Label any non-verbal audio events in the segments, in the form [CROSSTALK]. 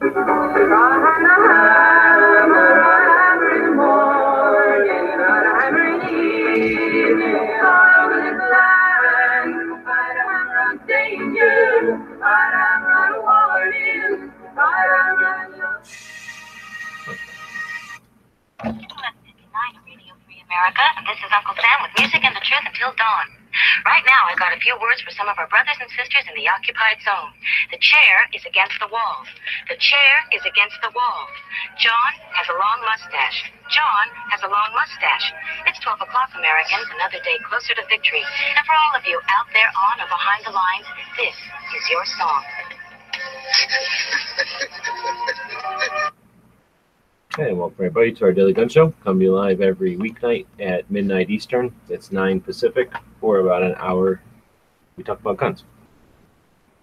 America, and this is Uncle Sam with music and the truth until dawn. Right now, I've got a few words for some of our brothers and sisters in the occupied zone. The chair is against the wall. The chair is against the wall. John has a long mustache. John has a long mustache. It's 12 o'clock, Americans, another day closer to victory. And for all of you out there on or behind the lines, this is your song. [LAUGHS] Okay, welcome everybody to our Daily Gun Show. Come to you live every weeknight at midnight Eastern. It's 9 Pacific for about an hour. We talk about guns.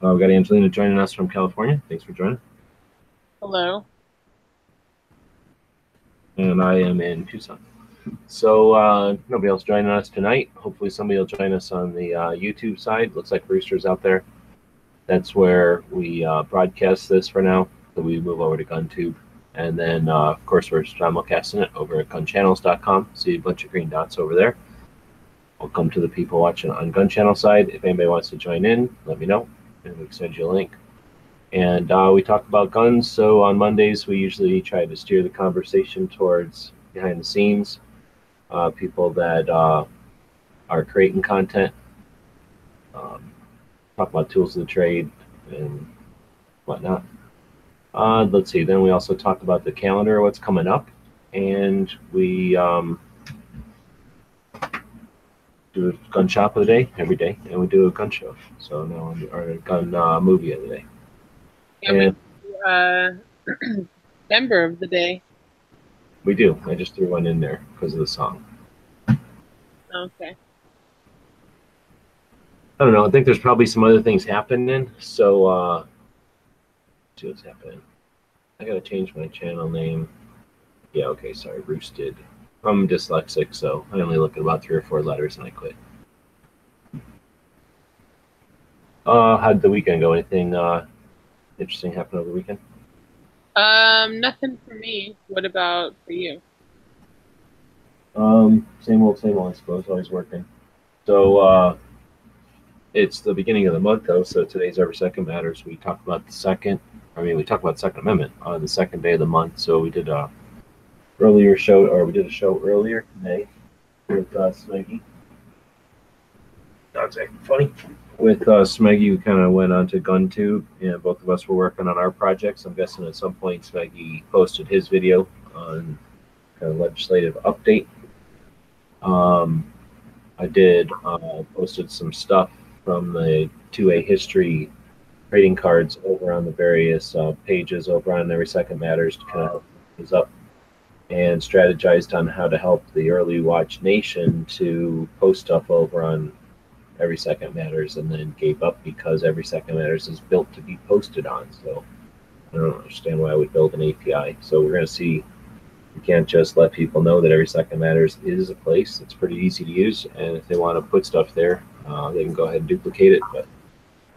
Uh, we got Angelina joining us from California. Thanks for joining. Hello. And I am in Tucson. So uh, nobody else joining us tonight. Hopefully somebody will join us on the uh, YouTube side. Looks like Rooster's out there. That's where we uh, broadcast this for now. So we move over to GunTube. And then, uh, of course, we're simulcasting it over at gunchannels.com. See a bunch of green dots over there. Welcome to the people watching on Gun Channel side. If anybody wants to join in, let me know, and we can send you a link. And uh, we talk about guns. So on Mondays, we usually try to steer the conversation towards behind the scenes, uh, people that uh, are creating content, um, talk about tools of the trade and whatnot. Uh, let's see. Then we also talked about the calendar, what's coming up, and we um, do a gun shop of the day every day, and we do a gun show. So now or a gun uh, movie of the day. And, uh, [CLEARS THROAT] member of the day. We do. I just threw one in there because of the song. Okay. I don't know. I think there's probably some other things happening. So uh, see what's happening. I gotta change my channel name. Yeah, okay, sorry, Roosted. I'm dyslexic, so I only look at about three or four letters and I quit. Uh, how'd the weekend go? Anything uh, interesting happen over the weekend? Um, nothing for me. What about for you? Um, same old, same old, I suppose. Always working. So, uh, it's the beginning of the month, though. So today's Every Second Matters. We talk about the second I mean, we talked about Second Amendment on the second day of the month. So we did a earlier show, or we did a show earlier today with uh, Smeggy. That's acting funny. With uh, Smeggy, we kind of went on to GunTube, and both of us were working on our projects. I'm guessing at some point Smeggy posted his video on kind of legislative update. Um, I did uh, posted some stuff from the 2A history trading cards over on the various uh, pages over on Every Second Matters to kind of help things up and strategized on how to help the early watch nation to post stuff over on Every Second Matters and then gave up because Every Second Matters is built to be posted on. So I don't understand why I would build an API. So we're going to see. We can't just let people know that Every Second Matters is a place. It's pretty easy to use. And if they want to put stuff there, uh, they can go ahead and duplicate it. But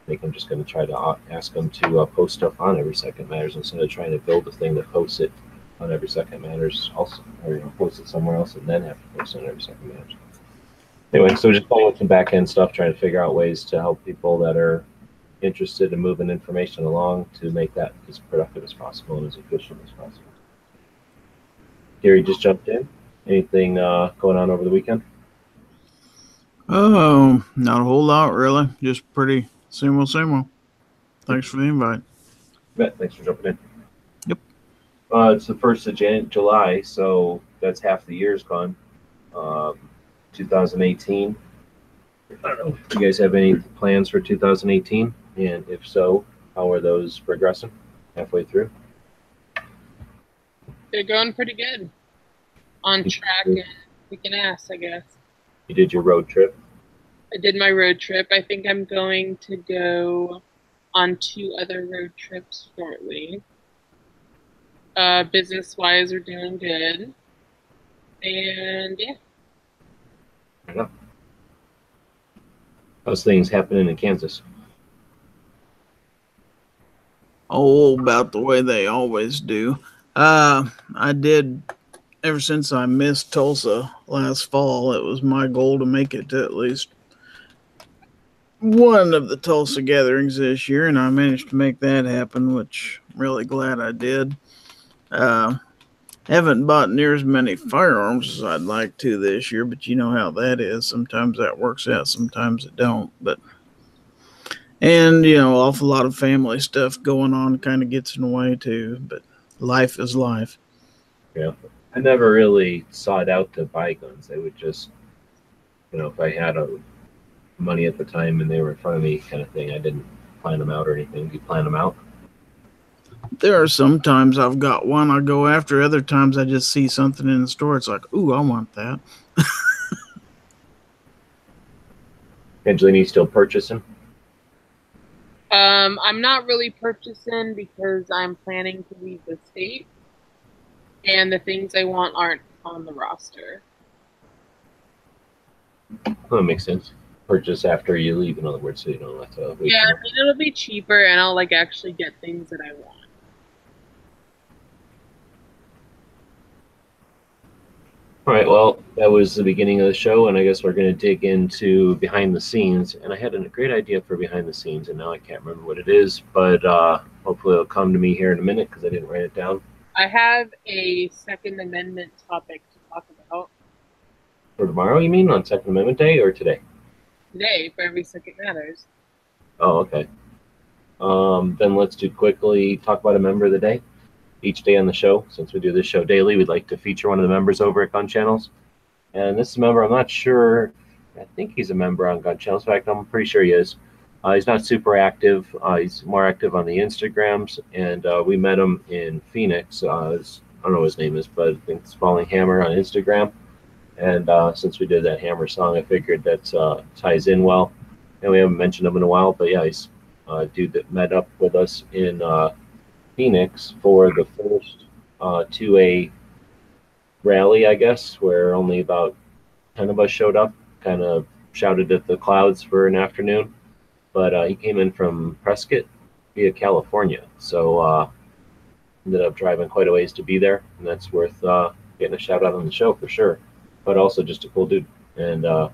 think I'm just going to try to ask them to uh, post stuff on every second matters instead of trying to build a thing that posts it on every second matters also, or you know, post it somewhere else and then have to post it on every second matters. Anyway, so just playing with some back end stuff, trying to figure out ways to help people that are interested in moving information along to make that as productive as possible and as efficient as possible. Gary just jumped in. Anything uh, going on over the weekend? Oh, not a whole lot really. Just pretty same old, same old. Thanks for the invite. Bet. Thanks for jumping in. Yep. Uh, it's the first of Jan- July, so that's half the year's gone. Um, 2018. I don't know. Do you guys have any plans for 2018? And if so, how are those progressing halfway through? They're going pretty good. On track and kicking ass, I guess. You did your road trip? I did my road trip. I think I'm going to go on two other road trips shortly. Uh, business wise, we're doing good. And yeah. Yeah. How's things happening in Kansas? Oh, about the way they always do. Uh, I did ever since I missed Tulsa last fall. It was my goal to make it to at least one of the Tulsa gatherings this year, and I managed to make that happen, which I'm really glad I did. Uh, haven't bought near as many firearms as I'd like to this year, but you know how that is. Sometimes that works out, sometimes it don't. But and you know, awful lot of family stuff going on kind of gets in the way too. But life is life. Yeah, I never really sought out to buy guns. I would just, you know, if I had a money at the time and they were in front of me, kind of thing. I didn't plan them out or anything. Do you plan them out? There are some times I've got one I go after. Other times I just see something in the store. It's like, ooh, I want that. [LAUGHS] Angelina, you still purchasing? Um, I'm not really purchasing because I'm planning to leave the state, and the things I want aren't on the roster. Well, that makes sense. Purchase after you leave, in other words, so you don't have to wait. Yeah, I mean, it'll be cheaper, and I'll like actually get things that I want. All right. Well, that was the beginning of the show, and I guess we're going to dig into behind the scenes. And I had a great idea for behind the scenes, and now I can't remember what it is, but uh, hopefully it'll come to me here in a minute because I didn't write it down. I have a Second Amendment topic to talk about For tomorrow, you mean on Second Amendment Day or today? Today for Every Second Matters. Oh, okay. Um, then let's do quickly talk about a member of the day. Each day on the show, since we do this show daily, we'd like to feature one of the members over at Gun Channels. And this is a member, I'm not sure, I think he's a member on Gun Channels. In fact, I'm pretty sure he is. Uh, he's not super active. Uh, he's more active on the Instagrams, and uh, we met him in Phoenix. Uh, I don't know what his name is, but I think it's Falling Hammer on Instagram. And uh, since we did that Hammer song, I figured that uh, ties in well. And we haven't mentioned him in a while, but yeah, he's a dude that met up with us in uh, Phoenix for the first uh, 2A rally, I guess, where only about 10 of us showed up, kind of shouted at the clouds for an afternoon. But uh, he came in from Prescott via California. So uh, ended up driving quite a ways to be there. And that's worth uh, getting a shout out on the show for sure. But also just a cool dude. And uh,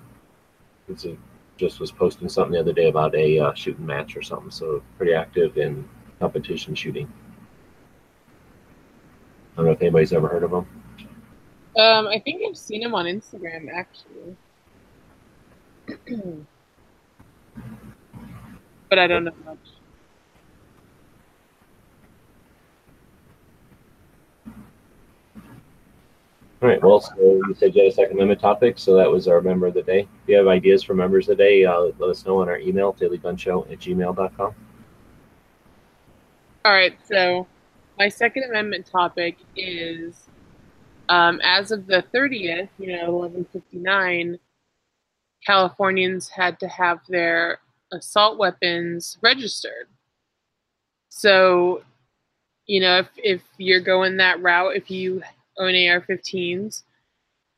it's a, just was posting something the other day about a uh, shooting match or something. So pretty active in competition shooting. I don't know if anybody's ever heard of him. Um, I think I've seen him on Instagram actually, [CLEARS THROAT] but I don't know much. All right. Well, so you said you had a Second Amendment topic, so that was our member of the day. If you have ideas for members of the day, uh, let us know on our email, dailygunshow at gmail.com. All right, so my Second Amendment topic is um, as of the 30th, you know, 1159, Californians had to have their assault weapons registered. So, you know, if, if you're going that route, if you own AR 15s,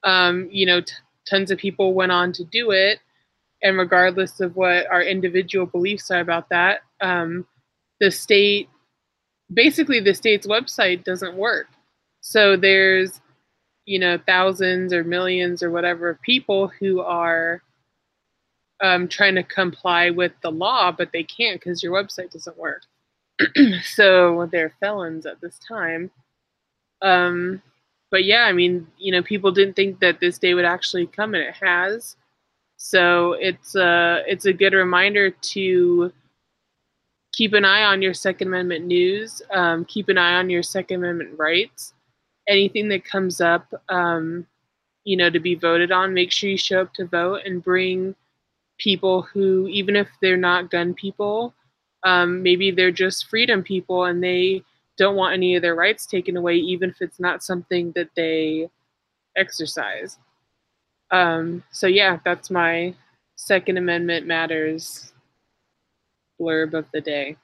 um, you know, t- tons of people went on to do it. And regardless of what our individual beliefs are about that, um, the state basically the state's website doesn't work. So there's, you know, thousands or millions or whatever of people who are um, trying to comply with the law, but they can't because your website doesn't work. [CLEARS THROAT] so they're felons at this time. Um, but yeah, I mean, you know, people didn't think that this day would actually come, and it has. So it's a it's a good reminder to keep an eye on your Second Amendment news. Um, keep an eye on your Second Amendment rights. Anything that comes up, um, you know, to be voted on, make sure you show up to vote and bring people who, even if they're not gun people, um, maybe they're just freedom people and they don't want any of their rights taken away, even if it's not something that they exercise. Um, so yeah, that's my Second Amendment matters blurb of the day.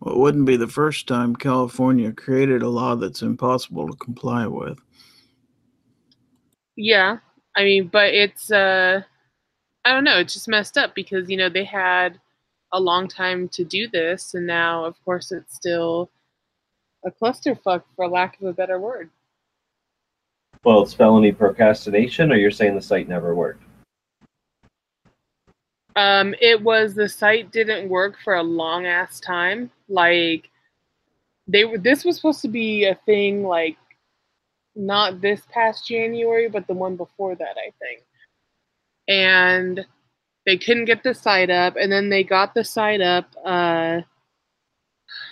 Well, it wouldn't be the first time California created a law that's impossible to comply with. Yeah, I mean, but it's uh, I don't know, it's just messed up because you know they had a long time to do this, and now, of course, it's still a clusterfuck, for lack of a better word. Well, it's felony procrastination, or you're saying the site never worked? Um, it was the site didn't work for a long ass time. Like they were. This was supposed to be a thing. Like not this past January, but the one before that, I think. And they couldn't get the site up, and then they got the site up. Uh,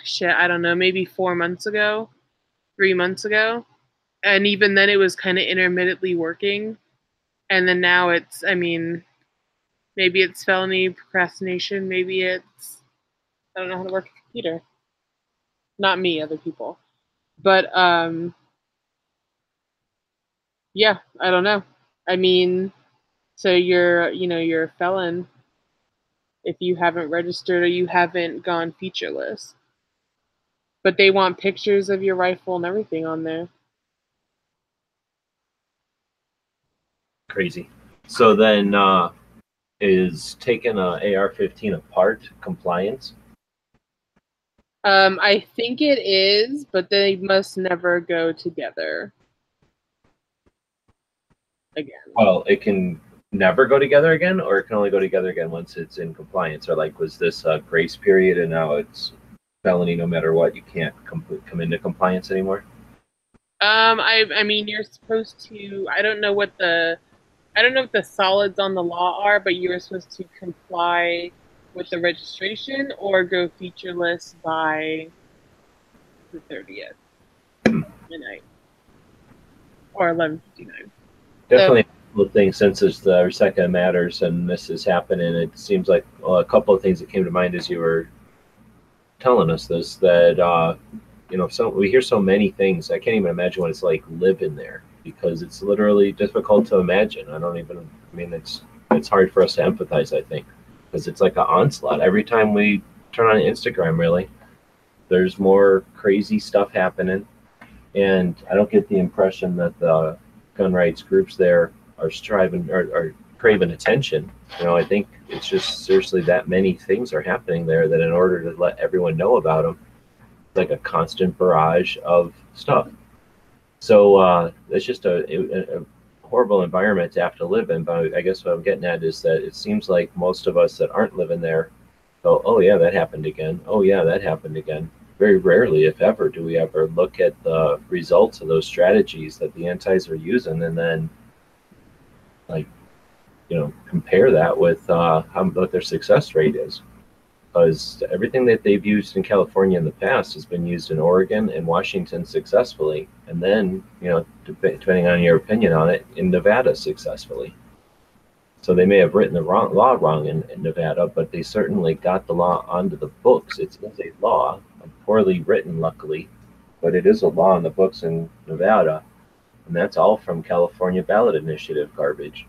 shit, I don't know, maybe four months ago, three months ago, and even then it was kind of intermittently working. And then now it's, I mean, maybe it's felony procrastination, maybe it's I don't know how to work a computer. Not me, other people. But um yeah, I don't know. I mean, so you're, you know, you're a felon if you haven't registered or you haven't gone featureless. But they want pictures of your rifle and everything on there. Crazy. So then, uh, is taking a AR-15 apart compliance? Um, I think it is, but they must never go together again. Well, it can never go together again, or it can only go together again once it's in compliance. Or like, was this a grace period and now it's felony no matter what? You can't com- come into compliance anymore. Um, I I mean, you're supposed to. I don't know what the I don't know what the solids on the law are, but you're supposed to comply with the registration or go featureless by the 30th midnight or 11:59. Definitely so, a thing since it's the Every Second matters and this is happening. It seems like well, a couple of things that came to mind as you were telling us this that uh, you know so we hear so many things. I can't even imagine what it's like living there because it's literally difficult to imagine. I don't even. I mean, it's it's hard for us to empathize. I think because it's like an onslaught every time we turn on Instagram. Really, there's more crazy stuff happening, and I don't get the impression that the gun rights groups there are striving or are craving attention. You know, I think it's just seriously that many things are happening there that in order to let everyone know about them, it's like a constant barrage of stuff. So uh, it's just a, a, a, horrible environment to have to live in. But I guess what I'm getting at is that it seems like most of us that aren't living there go, oh, yeah, that happened again. Oh, yeah, that happened again. Very rarely, if ever, do we ever look at the results of those strategies that the antis are using and then, like, you know, compare that with uh, how, what their success rate is because everything that they've used in California in the past has been used in Oregon and Washington successfully, and then you know, depending on your opinion on it, in Nevada successfully. So they may have written the wrong law wrong in, in Nevada, but they certainly got the law onto the books. It's, it's a law, poorly written, luckily, but it is a law in the books in Nevada, and that's all from California ballot initiative garbage.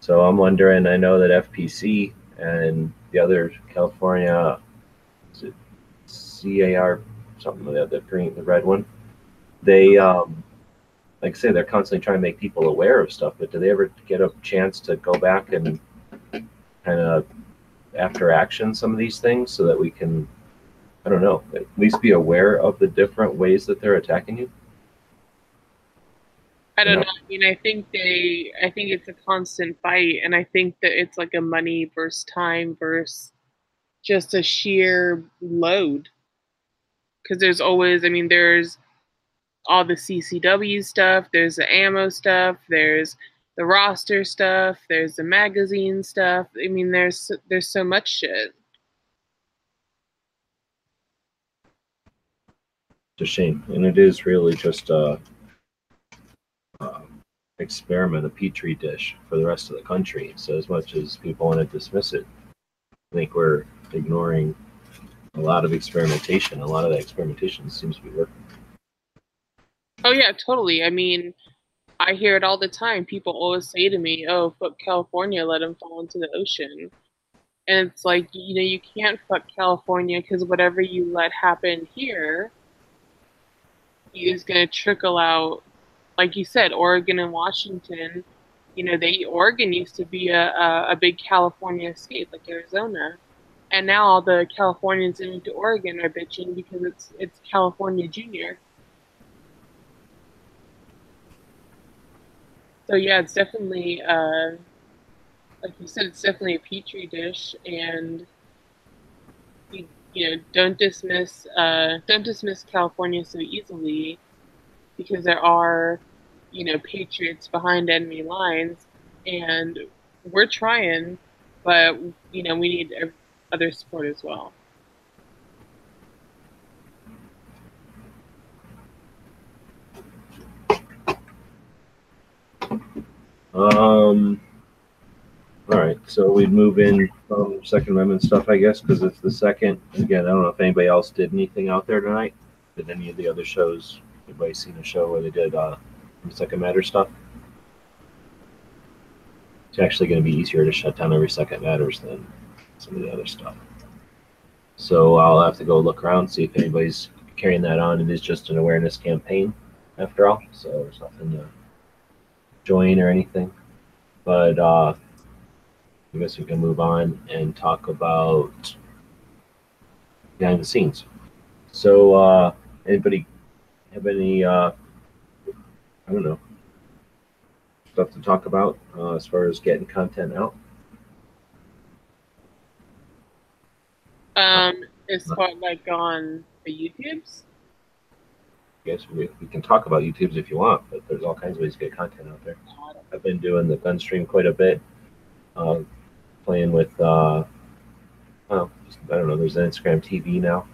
So I'm wondering. I know that FPC and the other California CAR something the the green the red one. They um, like I say they're constantly trying to make people aware of stuff, but do they ever get a chance to go back and kind of after action some of these things so that we can I don't know, at least be aware of the different ways that they're attacking you? I don't know. I mean, I think they, I think it's a constant fight, and I think that it's like a money versus time versus just a sheer load. Because there's always, I mean, there's all the CCW stuff, there's the ammo stuff, there's the roster stuff, there's the magazine stuff. I mean, there's there's so much shit. It's a shame, and it is really just uh um, experiment, a petri dish for the rest of the country. So as much as people want to dismiss it, I think we're ignoring a lot of experimentation. A lot of that experimentation seems to be working. Oh yeah, totally. I mean, I hear it all the time. People always say to me, "Oh, fuck California, let them fall into the ocean." And it's like, you know, you can't fuck California because whatever you let happen here is going to trickle out like you said, Oregon and Washington, you know, they Oregon used to be a, a, a big California state like Arizona, and now all the Californians to Oregon are bitching because it's it's California Junior. So yeah, it's definitely uh, like you said, it's definitely a petri dish, and you, you know don't dismiss uh, don't dismiss California so easily because there are you know patriots behind enemy lines, and we're trying, but you know we need other support as well. Um. All right, so we'd move in from Second Amendment stuff, I guess, because it's the second. Again, I don't know if anybody else did anything out there tonight. Did any of the other shows? Anybody seen a show where they did uh, Second Matter stuff? It's actually going to be easier to shut down every Second Matters than some of the other stuff. So I'll have to go look around, see if anybody's carrying that on. It is just an awareness campaign, after all, so there's nothing to join or anything. But uh, I guess we can move on and talk about behind the scenes. So, uh, anybody have any, uh, I don't know, stuff to talk about uh, as far as getting content out? Um, as far like on the YouTubes. Yes, we, we can talk about YouTubes if you want, but there's all kinds of ways to get content out there. I've been doing the gun stream quite a bit. Uh, playing with, uh, well, I don't know, there's an Instagram TV now.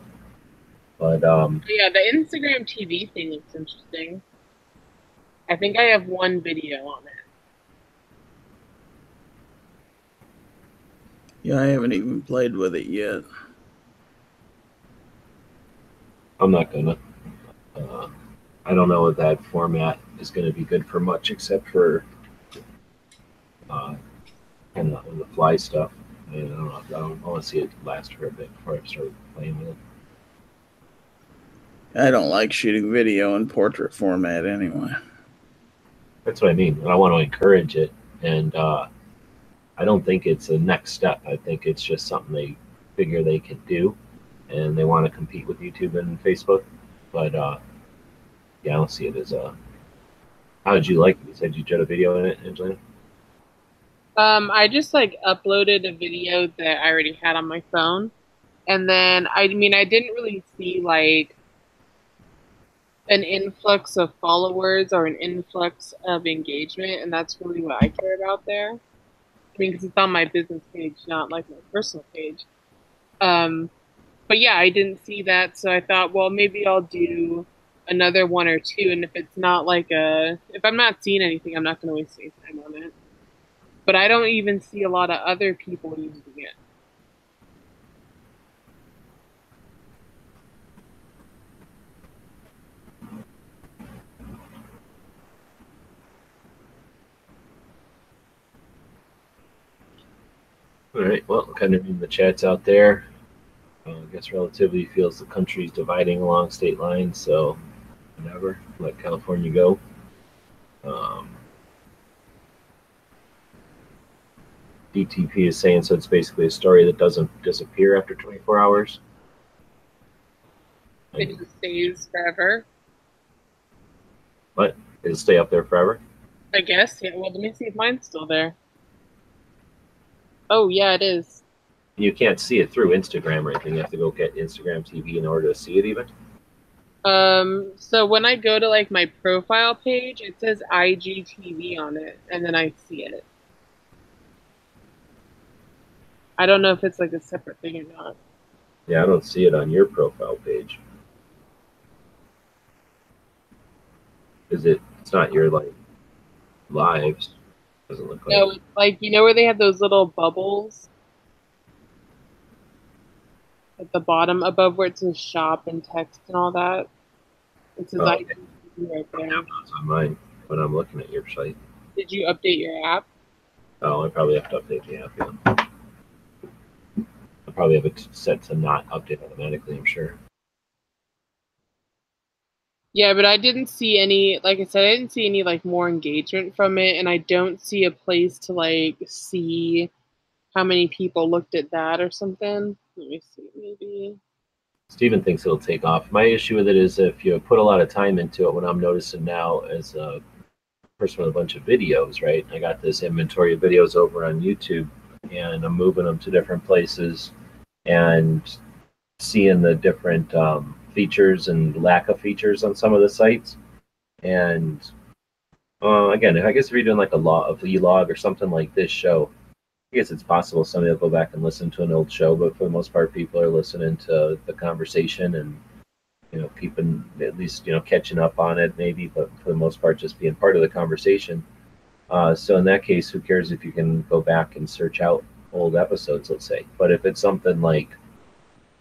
But, um, yeah, the Instagram TV thing looks interesting. I think I have one video on it. Yeah, I haven't even played with it yet. I'm not gonna. Uh, I don't know if that format is going to be good for much, except for uh, and the, and the fly stuff. I, mean, I don't know. I, don't, I want to see it last for a bit before I start playing with it. I don't like shooting video in portrait format anyway. That's what I mean. I want to encourage it, and uh, I don't think it's a next step. I think it's just something they figure they can do, and they want to compete with YouTube and Facebook. But uh, yeah, I don't see it as a. How did you like it? You said you did a video in it, Angelina. Um, I just like uploaded a video that I already had on my phone, and then I mean I didn't really see like an influx of followers or an influx of engagement, and that's really what I care about there. I mean, because it's on my business page, not like my personal page. Um, but yeah, I didn't see that, so I thought, well, maybe I'll do another one or two, and if it's not like a, if I'm not seeing anything, I'm not going to waste any time on it but I don't even see a lot of other people using it. All right. Well, kind of in the chats out there. Uh, I guess relativity feels the country's dividing along state lines, so whatever. Let California go. Um, DTP is saying, so it's basically a story that doesn't disappear after 24 hours. It just stays forever. What? It'll stay up there forever? I guess, yeah. Well, let me see if mine's still there. Oh, yeah, it is. You can't see it through Instagram or anything. You have to go get Instagram TV in order to see it, even. Um, so when I go to like my profile page, it says IGTV on it, and then I see it. I don't know if it's like a separate thing or not. Yeah, I don't see it on your profile page. Is it? It's not your like lives. Doesn't look like. No, it's like you know where they have those little bubbles at the bottom above where it says shop and text and all that. It says Oh, I okay. right I there. have those on mine when I'm looking at your site. Did you update your app? Oh, I probably have to update the app. Yeah. I probably have it set to not update automatically. I'm sure. Yeah, but I didn't see any. Like I said, I didn't see any like more engagement from it, and I don't see a place to like see how many people looked at that or something. Let me see, maybe. Steven thinks it'll take off. My issue with it is if you put a lot of time into it, what I'm noticing now as a person with a bunch of videos, right? I got this inventory of videos over on YouTube and I'm moving them to different places and seeing the different um, features and lack of features on some of the sites. And uh, again, I guess if you're doing like a log, a vlog or something like this show, I guess it's possible somebody will go back and listen to an old show, but for the most part, people are listening to the conversation and you know keeping at least you know catching up on it maybe, but for the most part, just being part of the conversation. Uh, so in that case, who cares if you can go back and search out old episodes, let's say. But if it's something like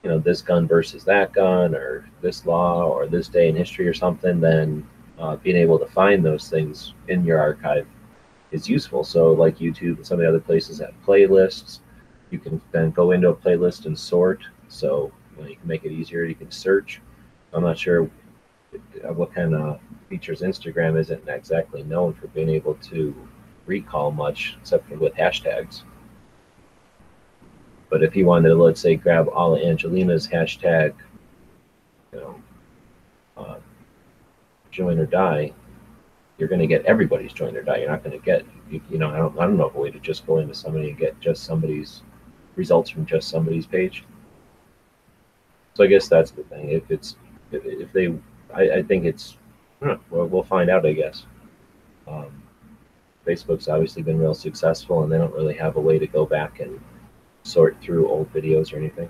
you know this gun versus that gun, or this law, or this day in history, or something, then uh, being able to find those things in your archive is useful. So, like YouTube and some of the other places have playlists. You can then go into a playlist and sort. So you, know, you can make it easier. You can search. I'm not sure what kind of features Instagram isn't exactly known for being able to recall much, except for with hashtags. But if you wanted to, let's say, grab all of Angelina's hashtag, you know, uh, join or die, you're going to get everybody's join or die. You're not going to get, you, you, know, I don't, I don't know of a way to just go into somebody and get just somebody's results from just somebody's page. So I guess that's the thing. If it's, if, if they, I, I think it's, well, we'll find out, I guess. Um, Facebook's obviously been real successful, and they don't really have a way to go back and sort through old videos or anything.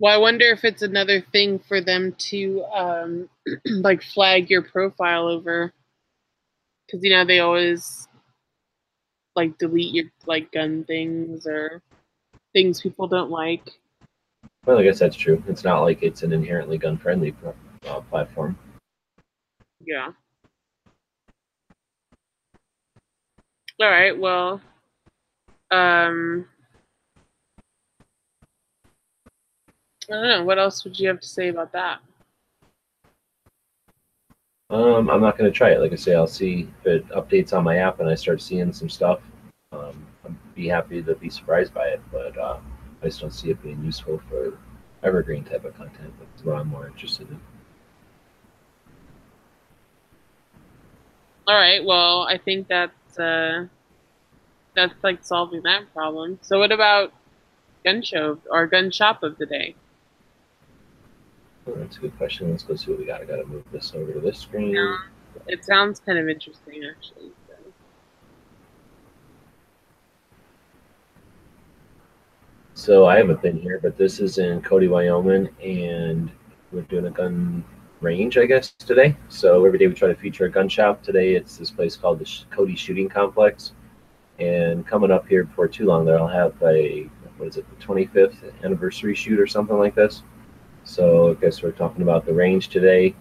Well, I wonder if it's another thing for them to um, [CLEARS THROAT] like flag your profile over, because you know they always like delete your like gun things or things people don't like. Well, I guess that's true. It's not like it's an inherently gun-friendly uh, platform. Yeah. All right. Well, um, I don't know. What else would you have to say about that? Um, I'm not going to try it. Like I say, I'll see if it updates on my app and I start seeing some stuff. Um, I'd be happy to be surprised by it, but uh, I just don't see it being useful for evergreen type of content. That's what I'm more interested in. All right. Well, I think that's uh, that's like solving that problem. So, what about gun show or gun shop of the day? Oh, that's a good question. Let's go see what we got. I got to move this over to this screen. Yeah, it sounds kind of interesting, actually. So. so I haven't been here, but this is in Cody, Wyoming, and we're doing a gun range, I guess, today. So every day we try to feature a gun shop. Today it's this place called the Cody Shooting Complex. And coming up here before too long, there I'll have a, what is it, the 25th anniversary shoot or something like this. So I guess we're talking about the range today.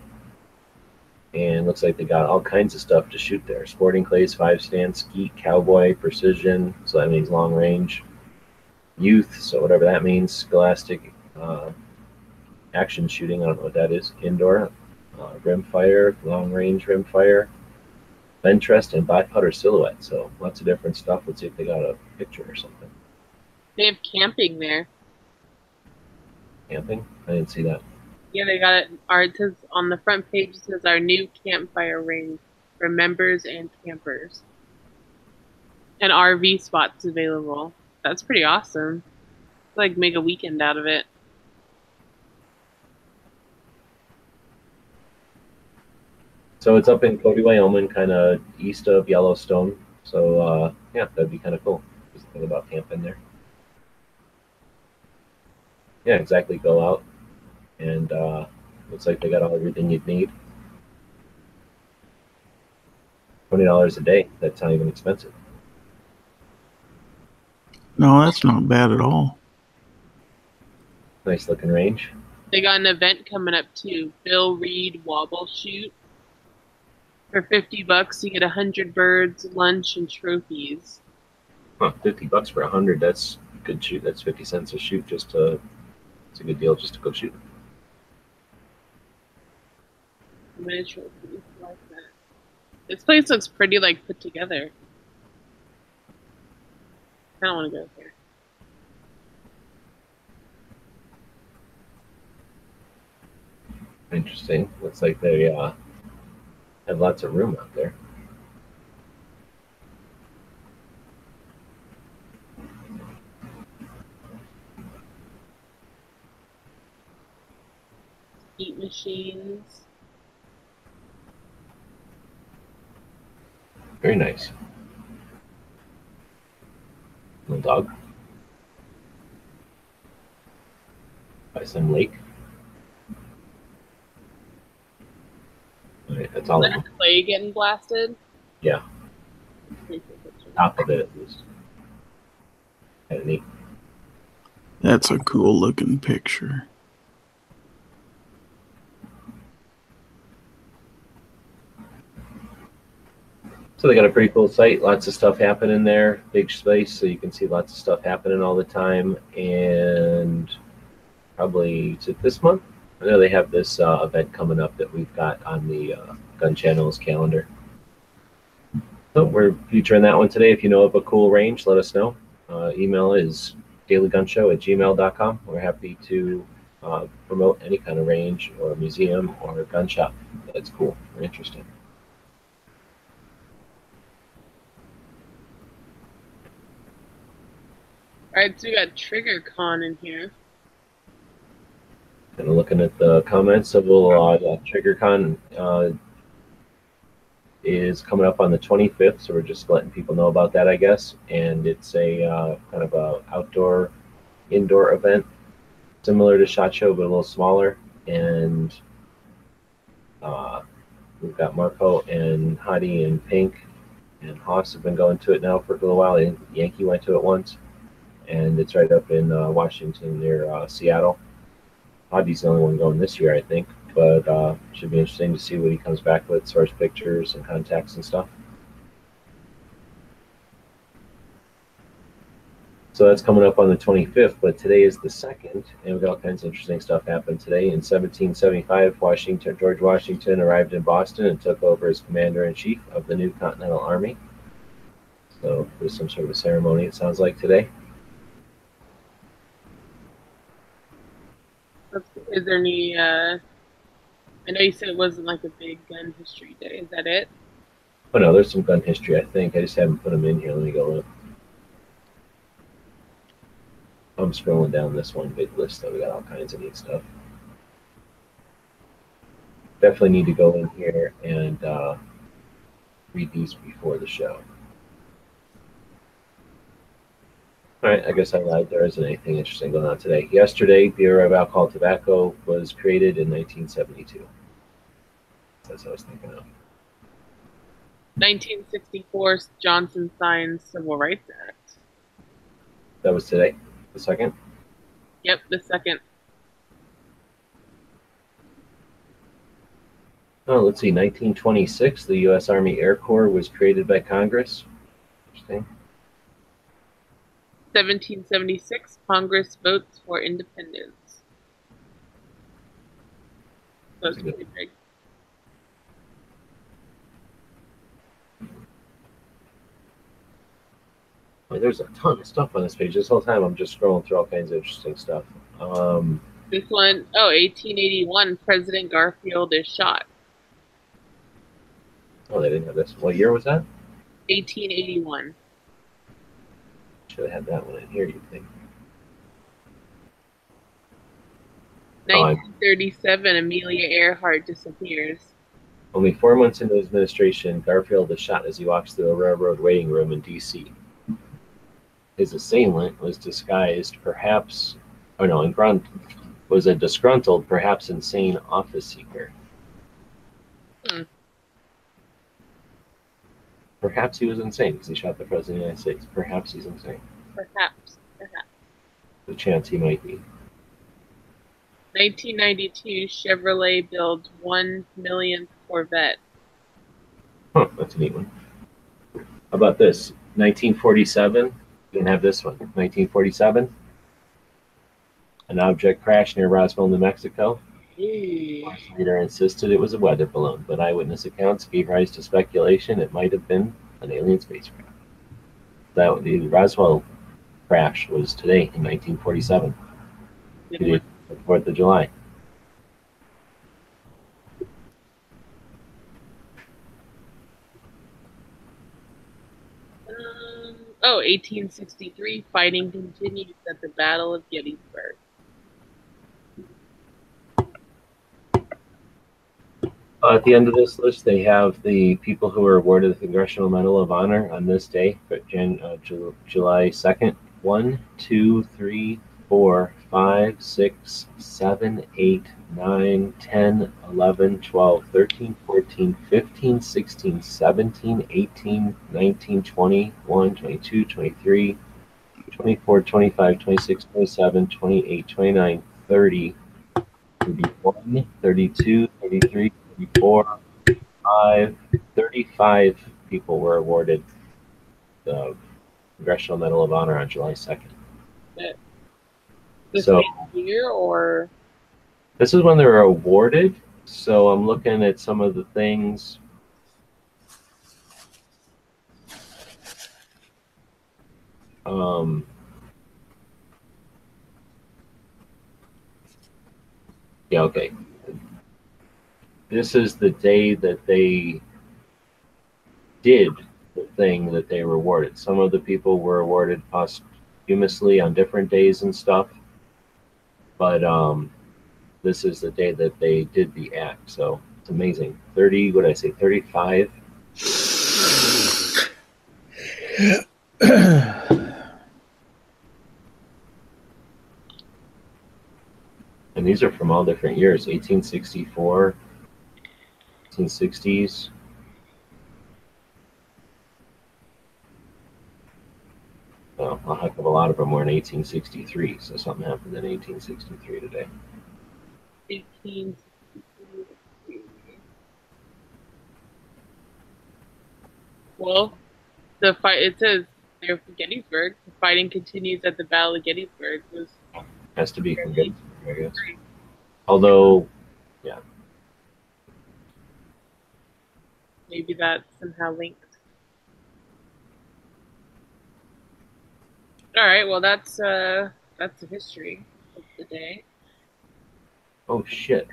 And looks like they got all kinds of stuff to shoot there. Sporting clays, five stand, skeet, cowboy, precision. So that means long range. Youth, so whatever that means. Scholastic uh, action shooting. I don't know what that is. Indoor. Uh, rimfire, long range rimfire. Ventress and biputter silhouette. So lots of different stuff. Let's see if they got a picture or something. They have camping there. Camping? I didn't see that. Yeah, they got it. Our, it says on the front page it says our new campfire ring for members and campers. And RV spots available. That's pretty awesome. Like make a weekend out of it. So it's up in Cody, Wyoming, kind of east of Yellowstone. So uh, yeah, that'd be kind of cool. Just think about camping there. Yeah, exactly. Go out, and uh, looks like they got all everything you'd need. Twenty dollars a day. That's not even expensive. No, that's not bad at all. Nice looking range. They got an event coming up too. Bill Reed Wobble Shoot. For fifty bucks, you get a hundred birds, lunch, and trophies. Huh, fifty bucks for a hundred. That's a good shoot. That's fifty cents a shoot. Just to, it's a good deal just to go shoot. Trophies like that. This place looks pretty like put together. I don't want to go there. Interesting. Looks like they uh, have lots of room out there. Heat machines. Very nice. Little dog. By some lake. All right, that's all. Is that clay getting blasted? Yeah. Pretty cool picture. Top of it at least. Kind of neat. That's a cool looking picture. So they got a pretty cool site. Lots of stuff happening there. Big space, so you can see lots of stuff happening all the time. And probably is it this month? I know they have this uh, event coming up that we've got on the uh, Gun Channel's calendar. So we're featuring that one today. If you know of a cool range, let us know. Uh, email is dailygunshow at gmail.com. We're happy to uh, promote any kind of range or museum or gun shop that's cool or interesting. Alright, so we got Trigger Con in here. Of looking at the comments, so we'll, uh, TriggerCon uh, is coming up on the 25th, so we're just letting people know about that, I guess. And it's a uh, kind of a outdoor, indoor event, similar to Shot Show, but a little smaller. And uh, we've got Marco and Hadi and Pink and Haas have been going to it now for a little while. And Yankee went to it once, and it's right up in uh, Washington near uh, Seattle. Hadi's the only one going this year, I think, but uh, should be interesting to see what he comes back with as far as pictures and contacts and stuff. So that's coming up on the 25th, but today is the second, and we've got all kinds of interesting stuff happened today. In 1775, Washington, George Washington arrived in Boston and took over as commander in chief of the new Continental Army. So there's some sort of a ceremony, it sounds like today. Let's- Is there any, uh, I know you said it wasn't like a big gun history day. Is that it? Oh no, there's some gun history, I think. I just haven't put them in here. Let me go. I'm scrolling down this one big list though. We got all kinds of neat stuff. Definitely need to go in here and uh, read these before the show. All right, I guess I lied. There isn't anything interesting going on today. Yesterday, Bureau of Alcohol and Tobacco was created in 1972. That's what I was thinking of. 1964, Johnson signs Civil Rights Act. That was today, the second. Yep, the second. Oh, let's see. 1926, the U.S. Army Air Corps was created by Congress. Interesting. 1776, Congress votes for independence. So it's pretty big. Boy, there's a ton of stuff on this page. This whole time, I'm just scrolling through all kinds of interesting stuff. Um, This one, oh, 1881, President Garfield is shot. oh, they didn't have this. What year was that? 1881. Should have had that one in here. You think? Oh, I- 1937, Amelia Earhart disappears. Only four months into his administration, Garfield is shot as he walks through a railroad waiting room in D.C. His assailant was disguised, perhaps, or no, in grunt, was a disgruntled, perhaps insane office seeker. Perhaps he was insane because he shot the president of the United States. Perhaps he's insane. Perhaps. Perhaps. The chance he might be. 1992, Chevrolet builds 1 millionth Corvette. Huh, that's a neat one. How about this? 1947. You can have this one. 1947. An object crashed near Roswell, New Mexico. Later insisted it was a weather balloon, but eyewitness accounts gave rise to speculation it might have been an alien spacecraft. That be Roswell crash was today in 1947, the Fourth of July. Um, oh, 1863, fighting continues at the Battle of Gettysburg. Uh, at the end of this list, they have the people who were awarded the Congressional Medal of Honor on this day, but Jan, uh, Ju- July 2nd. 1, 2, 3, 4, 5, 6, 7, 8, 9, 10, 11, 12, 13, 14, 15, 16, 17, 18, 19, 20, 21, 22, 23, 24, 25, 26, 27, 28, 29, 30, 31, 32, 33, 34, 5, 35 people were awarded the Congressional Medal of Honor on July 2nd. This So- year, or This is when they were awarded, so I'm looking at some of the things. Um, yeah, okay. This is the day that they did the thing that they were awarded. Some of the people were awarded posthumously on different days and stuff. But um, this is the day that they did the act. So it's amazing. 30, what did I say, 35? And these are from all different years 1864, 1860s. Well, a heck of a lot of them were in 1863, so something happened in 1863 today. 1863. Well, the fight. It says Gettysburg. The fighting continues at the Battle of Gettysburg. Was Has to be from Gettysburg, I guess. Although, maybe that somehow linked. All right. Well, that's uh, that's the history of the day. oh shit.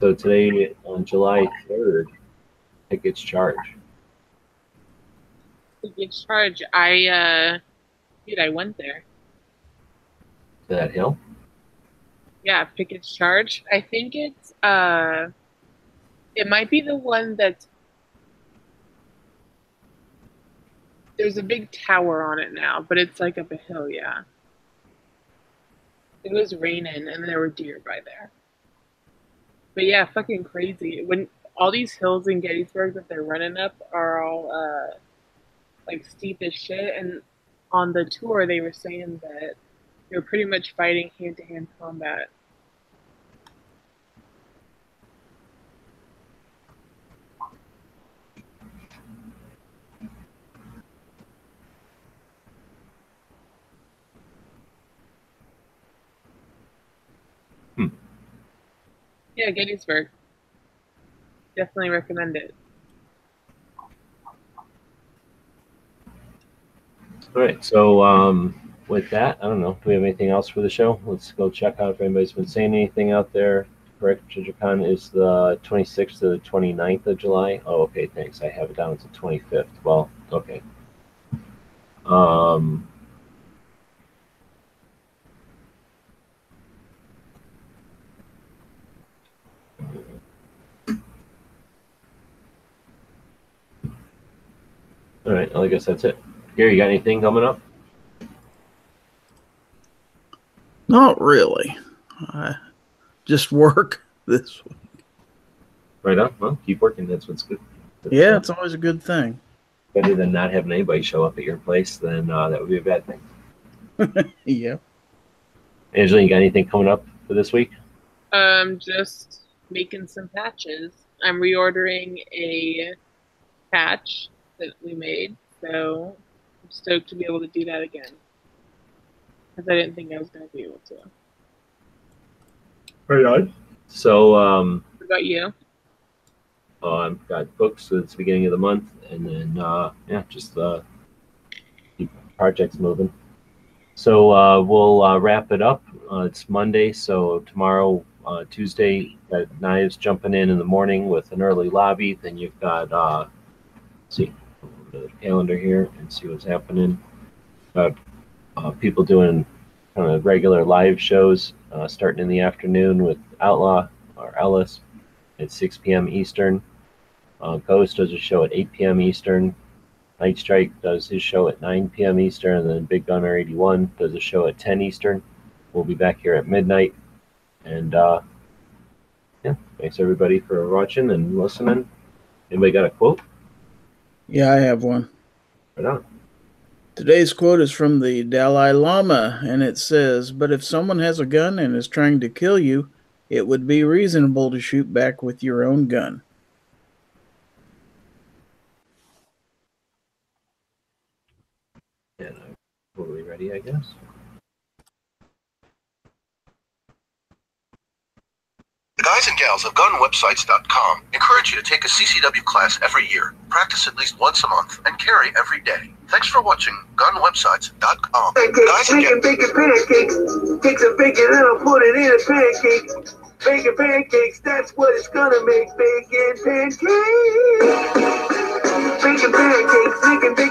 So today, on July 3rd, Pickett's Charge. Big charge. I uh, dude, I went there. To that hill? Yeah, Pickett's Charge. I think it's uh it might be the one that's there's a big tower on it now, but it's like up a hill, yeah. It was raining and there were deer by there. But yeah, fucking crazy. When all these hills in Gettysburg that they're running up are all uh like steep as shit and on the tour they were saying that they were pretty much fighting hand to hand combat. Yeah, Gettysburg. Definitely recommend it. All right. So, um, with that, I don't know. Do we have anything else for the show? Let's go check out if anybody's been saying anything out there. Correct, JojoCon is the 26th to the 29th of July. Oh, okay, thanks. I have it down to 25th. Well, okay. Um, all right, well, I guess that's it. Gary, you got anything coming up? Not really. I just work [LAUGHS] this week. Right on. Well, keep working. That's what's good. That's, Yeah, uh, it's always a good thing. better than not having anybody show up at your place. Then uh, that would be a bad thing. [LAUGHS] Yeah. Angela, you got anything coming up for this week? Um, just making some patches. I'm reordering a patch that we made, so I'm stoked to be able to do that again. Because I didn't think I was going to be able to. Right on. So, um, What about you? uh, I've got books. It's the beginning of the month, and then uh, yeah, just uh, keep projects moving. So uh, we'll uh, wrap it up. Uh, it's Monday, so tomorrow, uh, Tuesday, got Knives jumping in in the morning with an early lobby. Then you've got, uh, let's see, the calendar here and see what's happening. Got uh, people doing kind of regular live shows uh, starting in the afternoon with Outlaw or Ellis at 6 p.m. Eastern. Uh, Ghost does a show at 8 p.m. Eastern. Night Strike does his show at 9 p.m. Eastern, and then Big Gunner 81 does a show at 10 Eastern. We'll be back here at midnight. And uh, yeah, thanks everybody for watching and listening. Anybody got a quote? Yeah, I have one. Right on. Today's quote is from the Dalai Lama, and it says, But if someone has a gun and is trying to kill you, it would be reasonable to shoot back with your own gun. And I'm totally ready, I guess. The guys and gals of gunwebsites.com encourage you to take a CCW class every year, practice at least once a month, and carry every day. Thanks for watching gunwebsites.com. Pancakes, Guys and making gals. bacon pancakes. Take some bacon and I'll put it in a pancake. Bacon pancakes, that's what it's gonna make. Bacon pancakes. Bacon pancakes, bacon.